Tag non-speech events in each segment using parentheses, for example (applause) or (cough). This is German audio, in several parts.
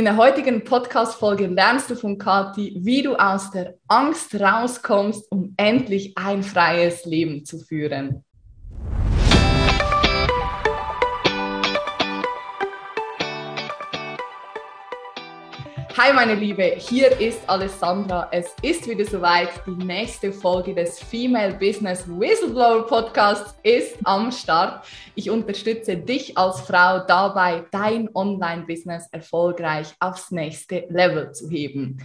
In der heutigen Podcast-Folge lernst du von Kathi, wie du aus der Angst rauskommst, um endlich ein freies Leben zu führen. Hi meine Liebe, hier ist Alessandra. Es ist wieder soweit. Die nächste Folge des Female Business Whistleblower Podcasts ist am Start. Ich unterstütze dich als Frau dabei, dein Online-Business erfolgreich aufs nächste Level zu heben.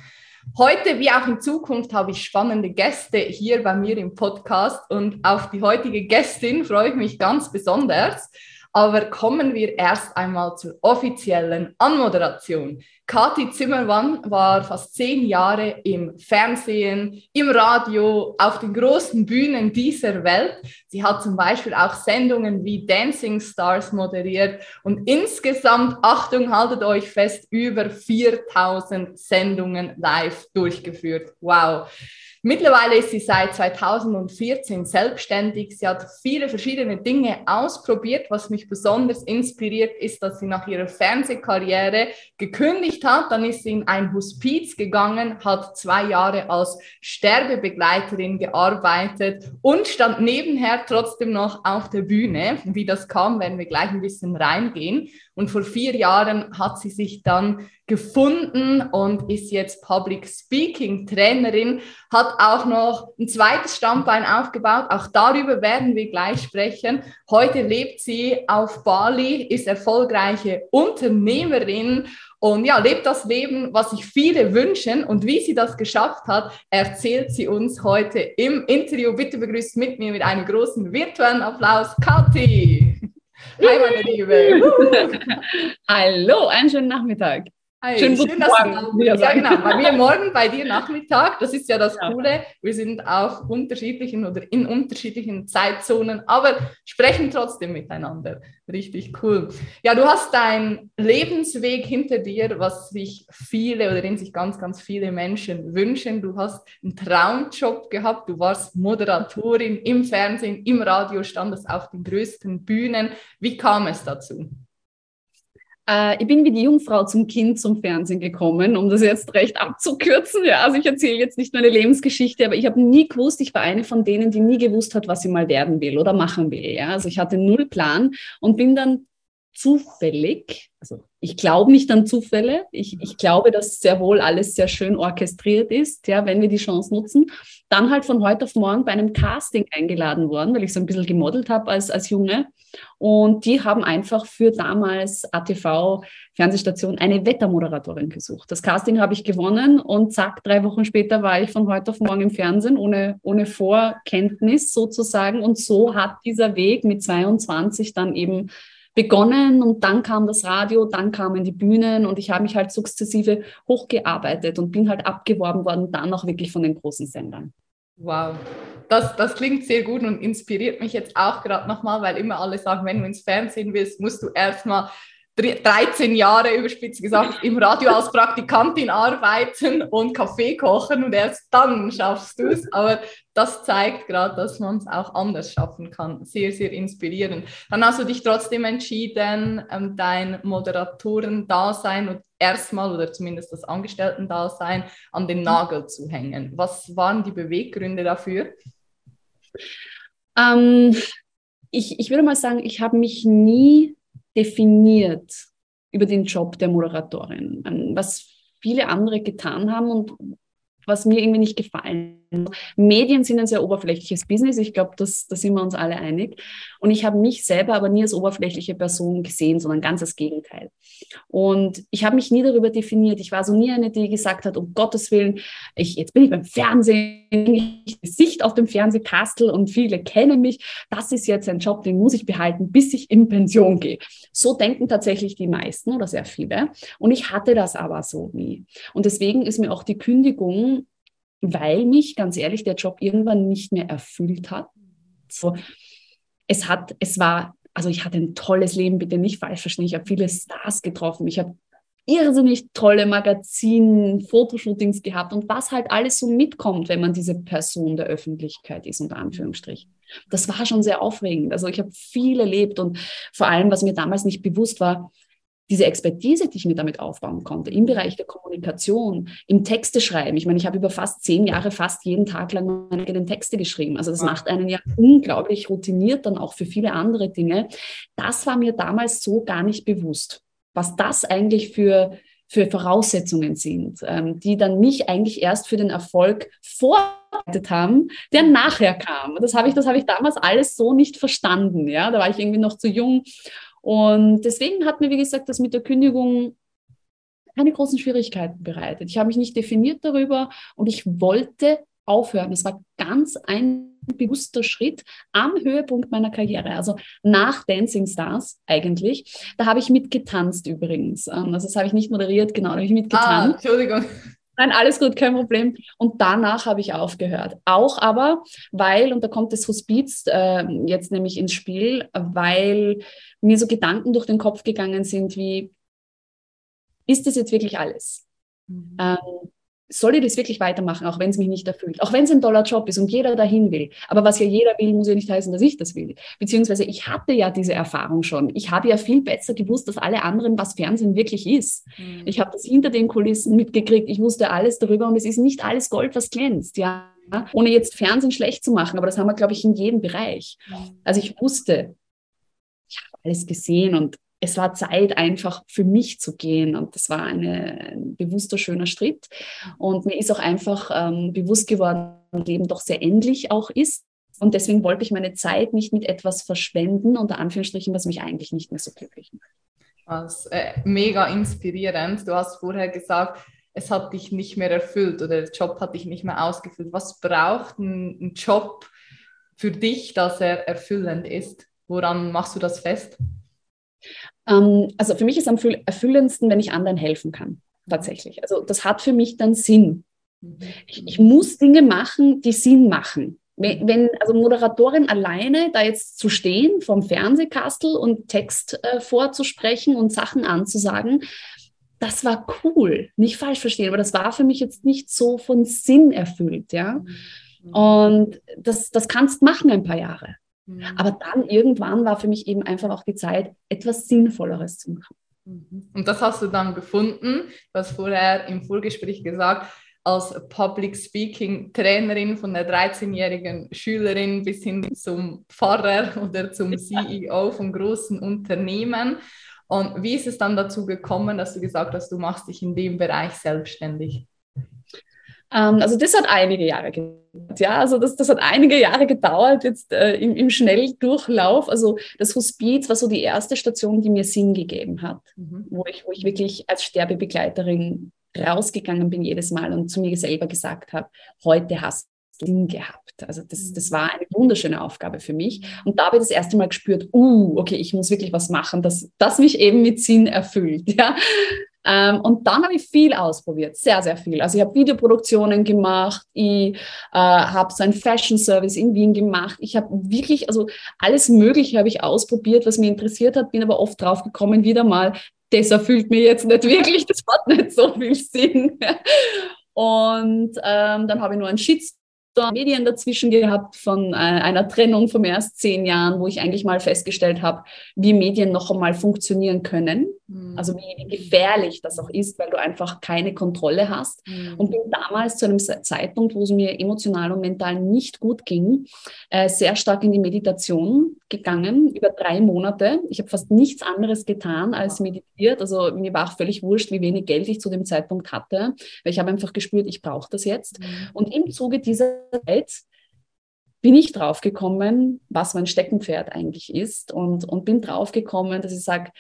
Heute wie auch in Zukunft habe ich spannende Gäste hier bei mir im Podcast und auf die heutige Gästin freue ich mich ganz besonders. Aber kommen wir erst einmal zur offiziellen Anmoderation. Kathi Zimmermann war fast zehn Jahre im Fernsehen, im Radio, auf den großen Bühnen dieser Welt. Sie hat zum Beispiel auch Sendungen wie Dancing Stars moderiert und insgesamt, Achtung, haltet euch fest, über 4000 Sendungen live durchgeführt. Wow. Mittlerweile ist sie seit 2014 selbstständig. Sie hat viele verschiedene Dinge ausprobiert. Was mich besonders inspiriert, ist, dass sie nach ihrer Fernsehkarriere gekündigt hat. Dann ist sie in ein Hospiz gegangen, hat zwei Jahre als Sterbebegleiterin gearbeitet und stand nebenher trotzdem noch auf der Bühne. Wie das kam, werden wir gleich ein bisschen reingehen. Und vor vier Jahren hat sie sich dann gefunden und ist jetzt Public Speaking Trainerin, hat auch noch ein zweites Stammbein aufgebaut. Auch darüber werden wir gleich sprechen. Heute lebt sie auf Bali, ist erfolgreiche Unternehmerin und ja, lebt das Leben, was sich viele wünschen. Und wie sie das geschafft hat, erzählt sie uns heute im Interview. Bitte begrüßt mit mir mit einem großen virtuellen Applaus Kathi. Hi, meine Liebe. Hallo, einen schönen Nachmittag. Hi, schön, schön dass du Ja, genau. Bei mir morgen, bei dir Nachmittag. Das ist ja das ja. Coole. Wir sind auf unterschiedlichen oder in unterschiedlichen Zeitzonen, aber sprechen trotzdem miteinander. Richtig cool. Ja, du hast deinen Lebensweg hinter dir, was sich viele oder den sich ganz, ganz viele Menschen wünschen. Du hast einen Traumjob gehabt. Du warst Moderatorin im Fernsehen, im Radio, standest auf den größten Bühnen. Wie kam es dazu? Äh, ich bin wie die Jungfrau zum Kind zum Fernsehen gekommen, um das jetzt recht abzukürzen. Ja, also ich erzähle jetzt nicht meine Lebensgeschichte, aber ich habe nie gewusst, ich war eine von denen, die nie gewusst hat, was sie mal werden will oder machen will. Ja, also ich hatte null Plan und bin dann zufällig, also ich glaube nicht an Zufälle, ich, ich glaube, dass sehr wohl alles sehr schön orchestriert ist, ja, wenn wir die Chance nutzen. Dann halt von heute auf morgen bei einem Casting eingeladen worden, weil ich so ein bisschen gemodelt habe als, als Junge. Und die haben einfach für damals ATV Fernsehstation eine Wettermoderatorin gesucht. Das Casting habe ich gewonnen und zack, drei Wochen später war ich von heute auf morgen im Fernsehen, ohne, ohne Vorkenntnis sozusagen. Und so hat dieser Weg mit 22 dann eben begonnen und dann kam das Radio, dann kamen die Bühnen und ich habe mich halt sukzessive hochgearbeitet und bin halt abgeworben worden, dann auch wirklich von den großen Sendern. Wow, das, das klingt sehr gut und inspiriert mich jetzt auch gerade nochmal, weil immer alle sagen, wenn du ins Fernsehen willst, musst du erstmal 13 Jahre überspitzt gesagt (laughs) im Radio als Praktikantin arbeiten und Kaffee kochen und erst dann schaffst du es. Aber das zeigt gerade, dass man es auch anders schaffen kann. Sehr, sehr inspirierend. Dann hast du dich trotzdem entschieden, ähm, dein Moderatoren-Dasein und erstmal oder zumindest das Angestellten-Dasein an den Nagel zu hängen. Was waren die Beweggründe dafür? Ähm, ich, ich würde mal sagen, ich habe mich nie definiert über den Job der Moderatorin, was viele andere getan haben und was mir irgendwie nicht gefallen. Medien sind ein sehr oberflächliches Business. Ich glaube, das, da sind wir uns alle einig. Und ich habe mich selber aber nie als oberflächliche Person gesehen, sondern ganz das Gegenteil. Und ich habe mich nie darüber definiert. Ich war so nie eine, die gesagt hat, um Gottes Willen, ich, jetzt bin ich beim Fernsehen, ich Gesicht auf dem Fernsehkastel und viele kennen mich. Das ist jetzt ein Job, den muss ich behalten, bis ich in Pension gehe. So denken tatsächlich die meisten oder sehr viele. Und ich hatte das aber so nie. Und deswegen ist mir auch die Kündigung weil mich, ganz ehrlich, der Job irgendwann nicht mehr erfüllt hat. So, es hat, es war, also ich hatte ein tolles Leben, bitte nicht falsch verstehen. Ich habe viele Stars getroffen. Ich habe irrsinnig tolle Magazinen, Fotoshootings gehabt und was halt alles so mitkommt, wenn man diese Person der Öffentlichkeit ist, unter Anführungsstrich. Das war schon sehr aufregend. Also ich habe viel erlebt und vor allem, was mir damals nicht bewusst war, diese Expertise, die ich mir damit aufbauen konnte, im Bereich der Kommunikation, im Texte schreiben. Ich meine, ich habe über fast zehn Jahre fast jeden Tag lang meine eigenen Texte geschrieben. Also das macht einen ja unglaublich routiniert dann auch für viele andere Dinge. Das war mir damals so gar nicht bewusst, was das eigentlich für für Voraussetzungen sind, ähm, die dann mich eigentlich erst für den Erfolg vorbereitet haben, der nachher kam. Das habe ich, das habe ich damals alles so nicht verstanden. Ja, da war ich irgendwie noch zu jung und deswegen hat mir, wie gesagt, das mit der Kündigung keine großen Schwierigkeiten bereitet. Ich habe mich nicht definiert darüber und ich wollte aufhören. Es war ganz ein bewusster Schritt am Höhepunkt meiner Karriere, also nach Dancing Stars eigentlich. Da habe ich mitgetanzt übrigens. Ähm, also das habe ich nicht moderiert, genau, da habe ich mitgetanzt. Ah, Entschuldigung. Nein, alles gut, kein Problem. Und danach habe ich aufgehört. Auch aber, weil, und da kommt das Hospiz äh, jetzt nämlich ins Spiel, weil mir so Gedanken durch den Kopf gegangen sind wie, ist das jetzt wirklich alles? Mhm. Ähm, soll ich das wirklich weitermachen, auch wenn es mich nicht erfüllt, auch wenn es ein toller Job ist und jeder dahin will. Aber was ja jeder will, muss ja nicht heißen, dass ich das will. Beziehungsweise ich hatte ja diese Erfahrung schon. Ich habe ja viel besser gewusst als alle anderen, was Fernsehen wirklich ist. Mhm. Ich habe das hinter den Kulissen mitgekriegt. Ich wusste alles darüber und es ist nicht alles Gold, was glänzt. Ja, ohne jetzt Fernsehen schlecht zu machen, aber das haben wir, glaube ich, in jedem Bereich. Mhm. Also ich wusste, ich habe alles gesehen und es war Zeit, einfach für mich zu gehen. Und das war eine, ein bewusster, schöner Schritt. Und mir ist auch einfach ähm, bewusst geworden, dass Leben doch sehr endlich auch ist. Und deswegen wollte ich meine Zeit nicht mit etwas verschwenden, unter Anführungsstrichen, was mich eigentlich nicht mehr so glücklich macht. Das äh, mega inspirierend. Du hast vorher gesagt, es hat dich nicht mehr erfüllt oder der Job hat dich nicht mehr ausgefüllt. Was braucht ein, ein Job für dich, dass er erfüllend ist? Woran machst du das fest? Ähm, also für mich ist am erfüllendsten, wenn ich anderen helfen kann, tatsächlich. Also das hat für mich dann Sinn. Ich, ich muss Dinge machen, die Sinn machen. Wenn, wenn, also Moderatorin alleine da jetzt zu stehen vom Fernsehkastel und Text äh, vorzusprechen und Sachen anzusagen, das war cool, nicht falsch verstehen, aber das war für mich jetzt nicht so von Sinn erfüllt, ja. Mhm. Und das, das kannst machen ein paar Jahre. Mhm. Aber dann irgendwann war für mich eben einfach auch die Zeit, etwas Sinnvolleres zu machen. Mhm. Und das hast du dann gefunden. Du hast vorher im Vorgespräch gesagt, als Public Speaking Trainerin von der 13-jährigen Schülerin bis hin zum Pfarrer oder zum CEO von großen Unternehmen. Und wie ist es dann dazu gekommen, dass du gesagt hast, du machst dich in dem Bereich selbstständig? Ähm, also das hat einige Jahre gedauert. Ja, also das, das hat einige Jahre gedauert jetzt äh, im, im Schnelldurchlauf. Also das Hospiz war so die erste Station, die mir Sinn gegeben hat, mhm. wo, ich, wo ich wirklich als Sterbebegleiterin rausgegangen bin jedes Mal und zu mir selber gesagt habe, heute hast du Sinn gehabt. Also das, das war eine wunderschöne Aufgabe für mich. Und da habe ich das erste Mal gespürt, uh, okay, ich muss wirklich was machen, das, das mich eben mit Sinn erfüllt. (laughs) Ja. Ähm, und dann habe ich viel ausprobiert, sehr, sehr viel. Also ich habe Videoproduktionen gemacht, ich äh, habe so einen Fashion Service in Wien gemacht. Ich habe wirklich, also alles Mögliche habe ich ausprobiert, was mich interessiert hat, bin aber oft drauf gekommen, wieder mal, das erfüllt mir jetzt nicht wirklich, (laughs) das hat nicht so viel Sinn. Und ähm, dann habe ich nur einen Shitstorm Medien dazwischen gehabt von äh, einer Trennung von mehr als zehn Jahren, wo ich eigentlich mal festgestellt habe, wie Medien noch einmal funktionieren können. Mhm. Also wie, wie, gefährlich das auch ist, weil du einfach keine Kontrolle hast. Mhm. Und bin damals zu einem Zeitpunkt, wo es mir emotional und mental nicht gut ging, äh, sehr stark in die Meditation gegangen, über drei Monate. Ich habe fast nichts anderes getan als meditiert. Also mir war auch völlig wurscht, wie wenig Geld ich zu dem Zeitpunkt hatte, weil ich habe einfach gespürt, ich brauche das jetzt. Mhm. Und im Zuge dieser Zeit bin ich draufgekommen, was mein Steckenpferd eigentlich ist und, und bin draufgekommen, dass ich sage,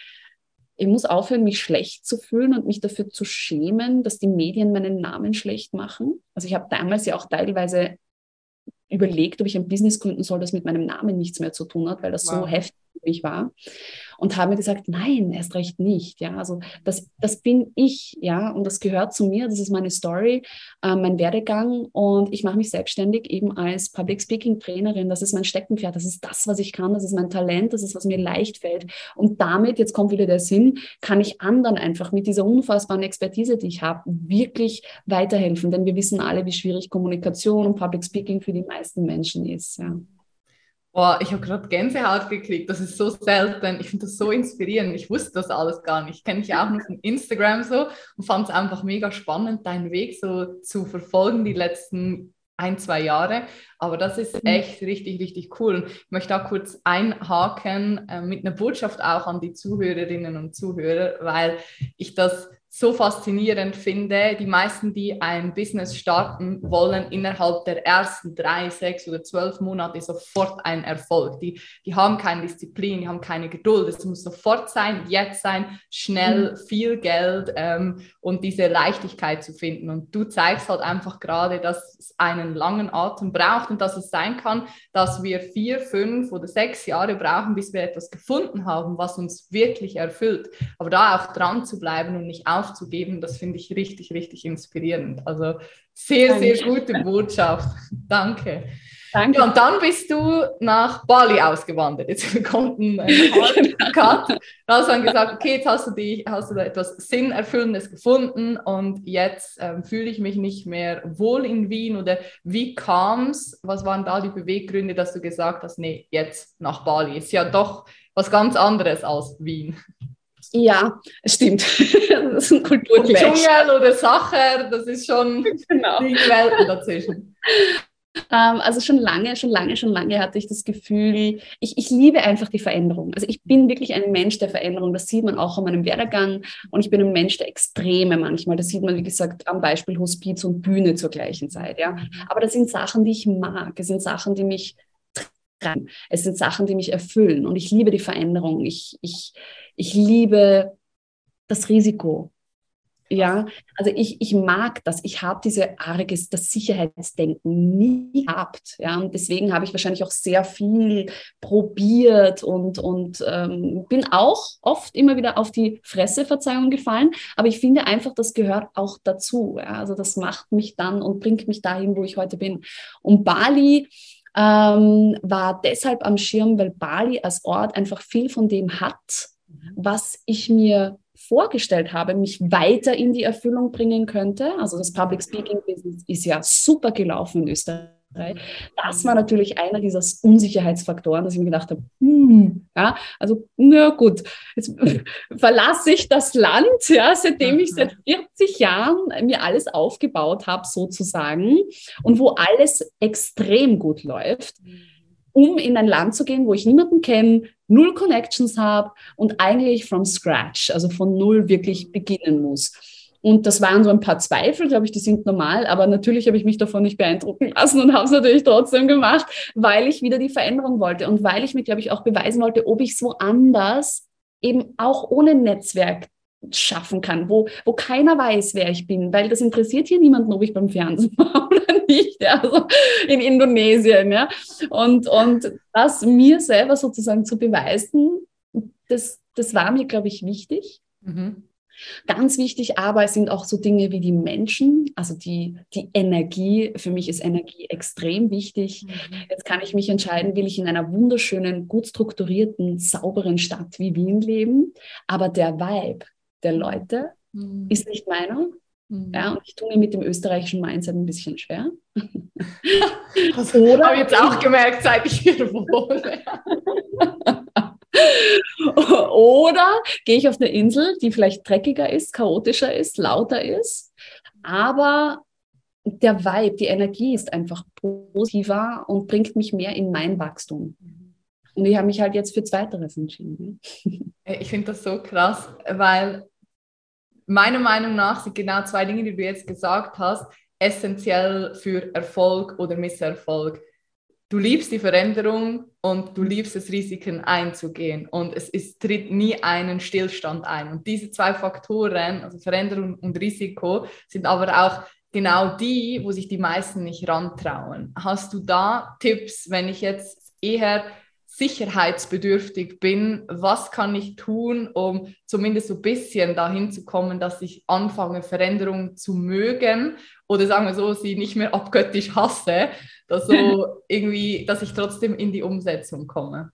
ich muss aufhören, mich schlecht zu fühlen und mich dafür zu schämen, dass die Medien meinen Namen schlecht machen. Also ich habe damals ja auch teilweise überlegt, ob ich ein Business gründen soll, das mit meinem Namen nichts mehr zu tun hat, weil das wow. so heftig für mich war und habe mir gesagt, nein, erst recht nicht. Ja, also das, das bin ich, ja, und das gehört zu mir, das ist meine Story, äh, mein Werdegang und ich mache mich selbstständig eben als Public Speaking Trainerin. Das ist mein Steckenpferd, das ist das, was ich kann, das ist mein Talent, das ist, was mir leicht fällt. Und damit, jetzt kommt wieder der Sinn, kann ich anderen einfach mit dieser unfassbaren Expertise, die ich habe, wirklich weiterhelfen. Denn wir wissen alle, wie schwierig Kommunikation und Public Speaking für die meisten Menschen ist. Ja. Oh, ich habe gerade Gänsehaut gekriegt. Das ist so selten. Ich finde das so inspirierend. Ich wusste das alles gar nicht. Kenne ich auch nur von Instagram so und fand es einfach mega spannend, deinen Weg so zu verfolgen die letzten ein, zwei Jahre. Aber das ist mhm. echt richtig, richtig cool. Ich möchte da kurz einhaken äh, mit einer Botschaft auch an die Zuhörerinnen und Zuhörer, weil ich das so faszinierend finde. Die meisten, die ein Business starten, wollen innerhalb der ersten drei, sechs oder zwölf Monate sofort einen Erfolg. Die, die haben keine Disziplin, die haben keine Geduld. Es muss sofort sein, jetzt sein, schnell, mhm. viel Geld ähm, und diese Leichtigkeit zu finden. Und du zeigst halt einfach gerade, dass es einen langen Atem braucht und dass es sein kann, dass wir vier, fünf oder sechs Jahre brauchen, bis wir etwas gefunden haben, was uns wirklich erfüllt. Aber da auch dran zu bleiben und nicht auf aufzugeben, das finde ich richtig, richtig inspirierend. Also sehr, sehr gute Botschaft. Danke. Danke. Ja, und dann bist du nach Bali ausgewandert. Jetzt (laughs) kommt ein (laughs) Cut. Da hast du dann gesagt, okay, jetzt hast du, die, hast du da etwas Sinnerfüllendes gefunden und jetzt ähm, fühle ich mich nicht mehr wohl in Wien. Oder wie kam es? Was waren da die Beweggründe, dass du gesagt hast, nee, jetzt nach Bali? Ist ja doch was ganz anderes als Wien. Ja, es stimmt. (laughs) das ist ein Kulturclash. Dschungel oder Sacher, das ist schon genau. die Welten dazwischen. Ähm, also schon lange, schon lange, schon lange hatte ich das Gefühl, ich, ich liebe einfach die Veränderung. Also ich bin wirklich ein Mensch der Veränderung. Das sieht man auch an meinem Werdegang. Und ich bin ein Mensch der Extreme manchmal. Das sieht man, wie gesagt, am Beispiel Hospiz und Bühne zur gleichen Zeit. Ja. Mhm. Aber das sind Sachen, die ich mag. Es sind Sachen, die mich es sind Sachen, die mich erfüllen. Und ich liebe die Veränderung. Ich, ich, ich liebe das Risiko. Ja, also ich, ich mag das. Ich habe diese arges, das Sicherheitsdenken nie gehabt. Ja, und deswegen habe ich wahrscheinlich auch sehr viel probiert und, und ähm, bin auch oft immer wieder auf die Fresse, Verzeihung, gefallen. Aber ich finde einfach, das gehört auch dazu. Ja, also das macht mich dann und bringt mich dahin, wo ich heute bin. Und Bali ähm, war deshalb am Schirm, weil Bali als Ort einfach viel von dem hat, was ich mir vorgestellt habe, mich weiter in die Erfüllung bringen könnte. Also das Public Speaking Business ist ja super gelaufen in Österreich. Das war natürlich einer dieser Unsicherheitsfaktoren, dass ich mir gedacht habe, hm, ja, also na gut, jetzt (laughs) verlasse ich das Land, ja, seitdem ich seit 40 Jahren mir alles aufgebaut habe sozusagen und wo alles extrem gut läuft um in ein Land zu gehen, wo ich niemanden kenne, null Connections habe und eigentlich from scratch, also von null wirklich beginnen muss. Und das waren so ein paar Zweifel, glaube ich, die sind normal, aber natürlich habe ich mich davon nicht beeindrucken lassen und habe es natürlich trotzdem gemacht, weil ich wieder die Veränderung wollte und weil ich mir, glaube ich, auch beweisen wollte, ob ich es woanders eben auch ohne Netzwerk schaffen kann, wo, wo keiner weiß, wer ich bin, weil das interessiert hier niemanden, ob ich beim Fernsehen (laughs) war oder nicht, ja, also in Indonesien, ja. Und, und das mir selber sozusagen zu beweisen, das, das war mir, glaube ich, wichtig. Mhm. Ganz wichtig aber sind auch so Dinge wie die Menschen, also die, die Energie. Für mich ist Energie extrem wichtig. Mhm. Jetzt kann ich mich entscheiden, will ich in einer wunderschönen, gut strukturierten, sauberen Stadt wie Wien leben, aber der Vibe, der Leute mhm. ist nicht meiner. Mhm. Ja, und ich tue mir mit dem österreichischen Mindset ein bisschen schwer. Das (laughs) Oder habe ich jetzt auch gemerkt, seit ich hier wohne. (laughs) (laughs) Oder gehe ich auf eine Insel, die vielleicht dreckiger ist, chaotischer ist, lauter ist, aber der Vibe, die Energie ist einfach positiver und bringt mich mehr in mein Wachstum. Und ich habe mich halt jetzt für Zweiteres entschieden. Ich finde das so krass, weil meiner Meinung nach sind genau zwei Dinge, die du jetzt gesagt hast, essentiell für Erfolg oder Misserfolg. Du liebst die Veränderung und du liebst es, Risiken einzugehen. Und es ist, tritt nie einen Stillstand ein. Und diese zwei Faktoren, also Veränderung und Risiko, sind aber auch genau die, wo sich die meisten nicht rantrauen. Hast du da Tipps, wenn ich jetzt eher sicherheitsbedürftig bin, was kann ich tun, um zumindest so ein bisschen dahin zu kommen, dass ich anfange, Veränderungen zu mögen oder sagen wir so, sie nicht mehr abgöttisch hasse, dass, so (laughs) irgendwie, dass ich trotzdem in die Umsetzung komme.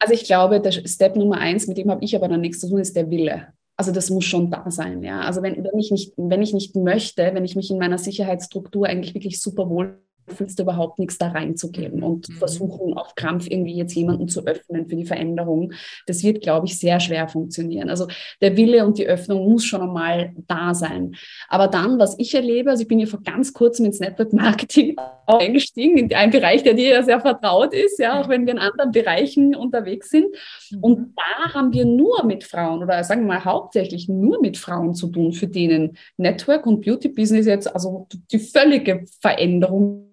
Also ich glaube, der Step Nummer eins, mit dem habe ich aber dann nichts zu tun, ist der Wille. Also das muss schon da sein, ja. Also wenn, wenn, ich nicht, wenn ich nicht möchte, wenn ich mich in meiner Sicherheitsstruktur eigentlich wirklich super wohl fühlst du überhaupt nichts da reinzugeben und mhm. versuchen auf Krampf irgendwie jetzt jemanden zu öffnen für die Veränderung. Das wird, glaube ich, sehr schwer funktionieren. Also der Wille und die Öffnung muss schon einmal da sein. Aber dann, was ich erlebe, also ich bin ja vor ganz kurzem ins Network Marketing (laughs) eingestiegen, in einen Bereich, der dir ja sehr vertraut ist, ja, auch wenn wir in anderen Bereichen unterwegs sind. Mhm. Und da haben wir nur mit Frauen oder sagen wir mal hauptsächlich nur mit Frauen zu tun, für denen Network und Beauty Business jetzt also die völlige Veränderung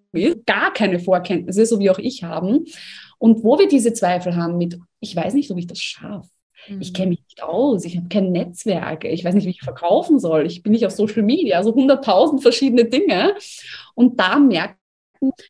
gar keine Vorkenntnisse, so wie auch ich haben. Und wo wir diese Zweifel haben mit, ich weiß nicht, ob ich das schaffe. Ich mhm. kenne mich nicht aus, ich habe kein Netzwerk, ich weiß nicht, wie ich verkaufen soll, ich bin nicht auf Social Media, also hunderttausend verschiedene Dinge. Und da merken,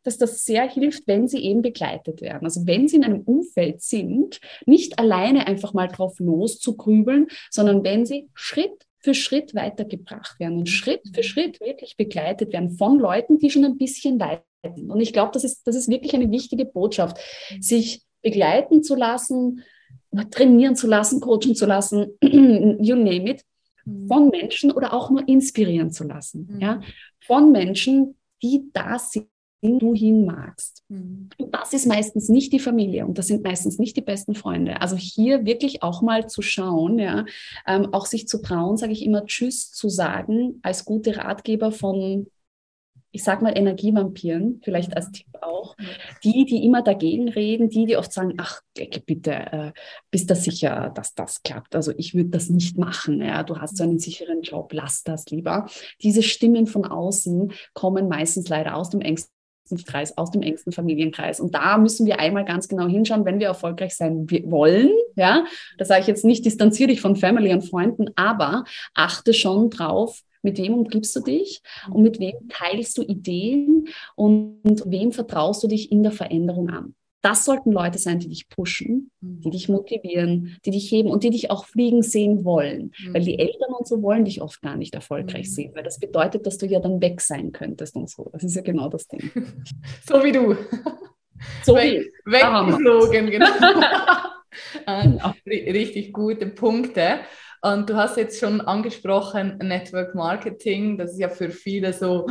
dass das sehr hilft, wenn sie eben begleitet werden. Also wenn sie in einem Umfeld sind, nicht alleine einfach mal drauf loszugrübeln, sondern wenn sie Schritt für Schritt weitergebracht werden und Schritt für mhm. Schritt wirklich begleitet werden von Leuten, die schon ein bisschen weiter. Und ich glaube, das ist, das ist wirklich eine wichtige Botschaft, mhm. sich begleiten zu lassen, trainieren zu lassen, coachen zu lassen, (clears throat) you name it, mhm. von Menschen oder auch nur inspirieren zu lassen. Ja? Von Menschen, die das sind, du hin magst. Mhm. Und das ist meistens nicht die Familie und das sind meistens nicht die besten Freunde. Also hier wirklich auch mal zu schauen, ja, ähm, auch sich zu trauen, sage ich immer, Tschüss zu sagen als gute Ratgeber von ich sag mal Energievampiren, vielleicht als Tipp auch, die, die immer dagegen reden, die, die oft sagen, ach, bitte, äh, bist du sicher, dass das klappt? Also ich würde das nicht machen. Ja, du hast so einen sicheren Job, lass das lieber. Diese Stimmen von außen kommen meistens leider aus dem engsten Kreis, aus dem engsten Familienkreis. Und da müssen wir einmal ganz genau hinschauen, wenn wir erfolgreich sein wollen. Ja, da sage ich jetzt nicht, distanziere dich von Family und Freunden, aber achte schon drauf, mit wem umgibst du dich und mit wem teilst du Ideen und wem vertraust du dich in der Veränderung an. Das sollten Leute sein, die dich pushen, die dich motivieren, die dich heben und die dich auch fliegen sehen wollen. Mhm. Weil die Eltern und so wollen dich oft gar nicht erfolgreich mhm. sehen, weil das bedeutet, dass du ja dann weg sein könntest und so. Das ist ja genau das Ding. (laughs) so wie du. So wie. Weggeflogen, genau. (laughs) genau. Richtig gute Punkte. Und du hast jetzt schon angesprochen, Network Marketing, das ist ja für viele so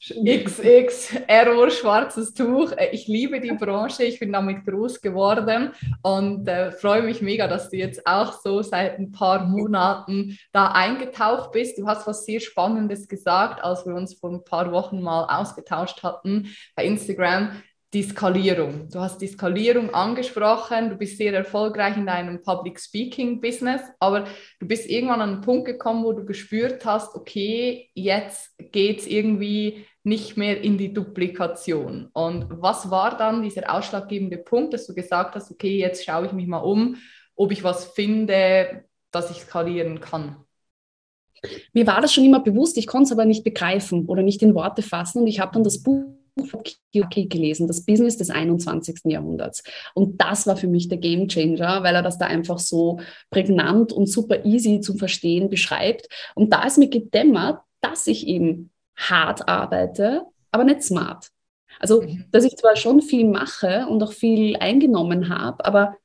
XX, Error, schwarzes Tuch. Äh, ich liebe die Branche, ich bin damit groß geworden und äh, freue mich mega, dass du jetzt auch so seit ein paar Monaten da eingetaucht bist. Du hast was sehr Spannendes gesagt, als wir uns vor ein paar Wochen mal ausgetauscht hatten bei Instagram die Skalierung. Du hast die Skalierung angesprochen, du bist sehr erfolgreich in deinem Public Speaking Business, aber du bist irgendwann an einen Punkt gekommen, wo du gespürt hast, okay, jetzt geht es irgendwie nicht mehr in die Duplikation. Und was war dann dieser ausschlaggebende Punkt, dass du gesagt hast, okay, jetzt schaue ich mich mal um, ob ich was finde, das ich skalieren kann? Mir war das schon immer bewusst, ich konnte es aber nicht begreifen oder nicht in Worte fassen. Und ich habe dann das Buch von Kiyosaki gelesen, das Business des 21. Jahrhunderts. Und das war für mich der Game Changer, weil er das da einfach so prägnant und super easy zu verstehen beschreibt. Und da ist mir gedämmert, dass ich eben hart arbeite, aber nicht smart. Also, mhm. dass ich zwar schon viel mache und auch viel eingenommen habe, aber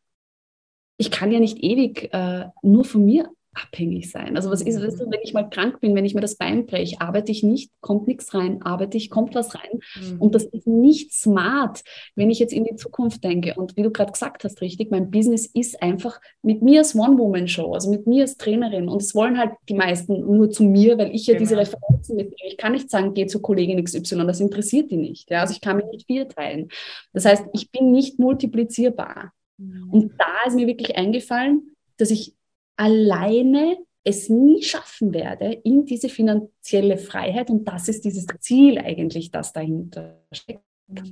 ich kann ja nicht ewig äh, nur von mir abhängig sein. Also was ist, weißt du, wenn ich mal krank bin, wenn ich mir das Bein breche, arbeite ich nicht, kommt nichts rein, arbeite ich, kommt was rein. Mhm. Und das ist nicht smart, wenn ich jetzt in die Zukunft denke. Und wie du gerade gesagt hast, richtig, mein Business ist einfach mit mir als One-Woman-Show, also mit mir als Trainerin. Und es wollen halt die meisten nur zu mir, weil ich ja genau. diese Referenzen mitbringe. Ich kann nicht sagen, geh zur Kollegin XY, das interessiert die nicht. Ja? Also ich kann mich nicht viel teilen. Das heißt, ich bin nicht multiplizierbar. Mhm. Und da ist mir wirklich eingefallen, dass ich alleine es nie schaffen werde in diese finanzielle Freiheit. Und das ist dieses Ziel eigentlich, das dahinter steckt.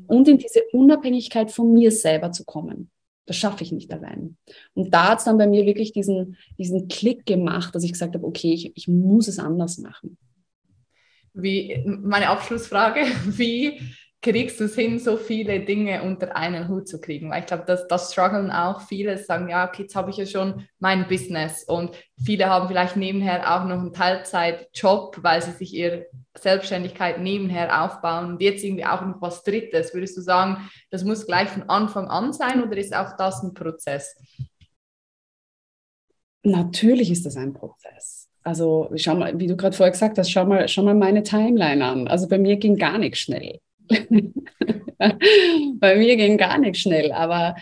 Und in diese Unabhängigkeit von mir selber zu kommen. Das schaffe ich nicht allein. Und da hat es dann bei mir wirklich diesen, diesen Klick gemacht, dass ich gesagt habe, okay, ich, ich muss es anders machen. Wie, meine Abschlussfrage, (laughs) wie kriegst du es hin, so viele Dinge unter einen Hut zu kriegen? Weil ich glaube, das, das strugglen auch viele, sagen, ja, okay, jetzt habe ich ja schon mein Business und viele haben vielleicht nebenher auch noch einen Teilzeitjob, weil sie sich ihre Selbstständigkeit nebenher aufbauen und jetzt irgendwie auch noch was Drittes. Würdest du sagen, das muss gleich von Anfang an sein oder ist auch das ein Prozess? Natürlich ist das ein Prozess. Also schau mal, wie du gerade vorher gesagt hast, schau mal, schau mal meine Timeline an. Also bei mir ging gar nichts schnell. (laughs) Bei mir ging gar nicht schnell, aber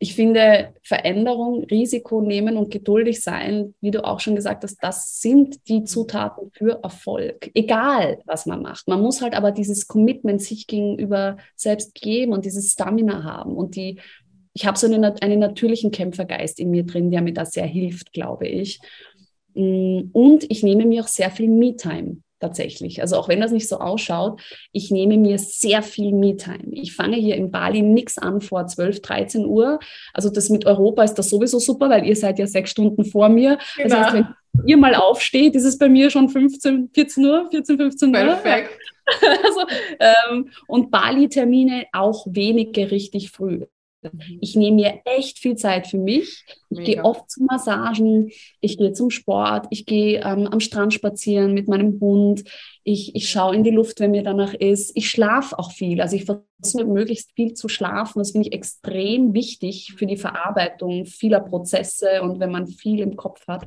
ich finde, Veränderung, Risiko nehmen und geduldig sein, wie du auch schon gesagt hast, das sind die Zutaten für Erfolg. Egal, was man macht. Man muss halt aber dieses Commitment sich gegenüber selbst geben und dieses Stamina haben. Und die, ich habe so einen, einen natürlichen Kämpfergeist in mir drin, der mir da sehr hilft, glaube ich. Mm, und ich nehme mir auch sehr viel Me-Time tatsächlich. Also auch wenn das nicht so ausschaut, ich nehme mir sehr viel Me-Time. Ich fange hier in Bali nichts an vor 12, 13 Uhr. Also das mit Europa ist das sowieso super, weil ihr seid ja sechs Stunden vor mir. Genau. Das heißt, wenn ihr mal aufsteht, ist es bei mir schon 15, 14 Uhr, 14, 15 Uhr. Perfekt. (laughs) Also, ähm, und Bali-Termine auch wenige richtig früh. Mhm. Ich nehme mir echt viel Zeit für mich. Ich gehe oft zu Massagen, ich gehe zum Sport, ich gehe ähm, am Strand spazieren mit meinem Hund, ich, ich schaue in die Luft, wenn mir danach ist. Ich schlafe auch viel. Also ich versuche möglichst viel zu schlafen. Das finde ich extrem wichtig für die Verarbeitung vieler Prozesse und wenn man viel im Kopf hat.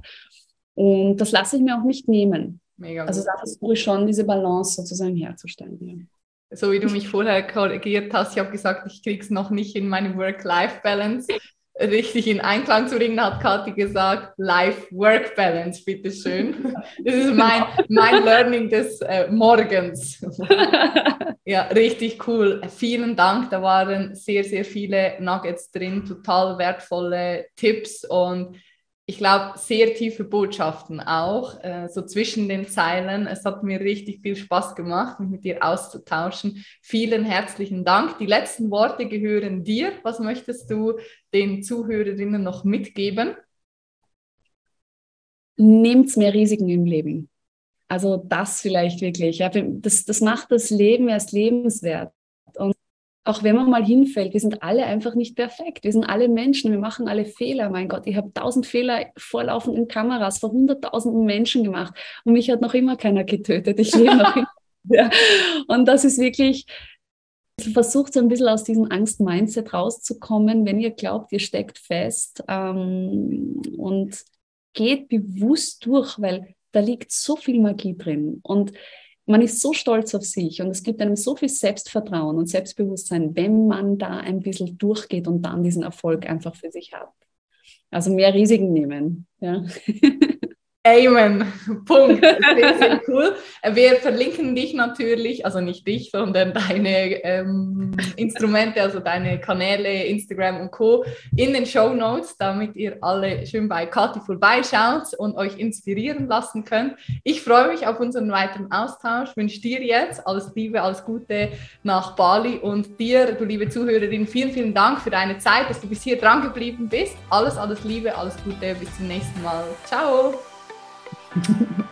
Und das lasse ich mir auch nicht nehmen. Mega also da versuche ich schon, diese Balance sozusagen herzustellen. So wie du mich vorher korrigiert hast, ich habe gesagt, ich kriege es noch nicht in meine Work-Life-Balance richtig in Einklang zu bringen, hat Kathi gesagt, Life-Work-Balance, bitteschön. Das ist mein, mein Learning des äh, Morgens. (laughs) ja, richtig cool. Vielen Dank, da waren sehr, sehr viele Nuggets drin, total wertvolle Tipps und ich glaube, sehr tiefe Botschaften auch, äh, so zwischen den Zeilen. Es hat mir richtig viel Spaß gemacht, mich mit dir auszutauschen. Vielen herzlichen Dank. Die letzten Worte gehören dir. Was möchtest du den Zuhörerinnen noch mitgeben? Nehmt mehr Risiken im Leben. Also das vielleicht wirklich. Ja, das, das macht das Leben erst lebenswert. Auch wenn man mal hinfällt, wir sind alle einfach nicht perfekt. Wir sind alle Menschen, wir machen alle Fehler. Mein Gott, ich habe tausend Fehler vorlaufenden Kameras vor hunderttausenden Menschen gemacht und mich hat noch immer keiner getötet. Ich lebe noch immer. (laughs) Ja. Und das ist wirklich, versucht so ein bisschen aus diesem Angst-Mindset rauszukommen, wenn ihr glaubt, ihr steckt fest ähm, und geht bewusst durch, weil da liegt so viel Magie drin. Und man ist so stolz auf sich und es gibt einem so viel Selbstvertrauen und Selbstbewusstsein, wenn man da ein bisschen durchgeht und dann diesen Erfolg einfach für sich hat. Also mehr Risiken nehmen. Ja. (laughs) Amen. (laughs) Punkt. (laughs) Sehr, sehr cool. Wir verlinken dich natürlich, also nicht dich, sondern deine ähm, Instrumente, also deine Kanäle, Instagram und Co. in den Show Notes, damit ihr alle schön bei Kathi vorbeischaut und euch inspirieren lassen könnt. Ich freue mich auf unseren weiteren Austausch. Wünsche dir jetzt alles Liebe, alles Gute nach Bali und dir, du liebe Zuhörerin, vielen, vielen Dank für deine Zeit, dass du bis hier dran geblieben bist. Alles, alles Liebe, alles Gute. Bis zum nächsten Mal. Ciao. Thank (laughs) you.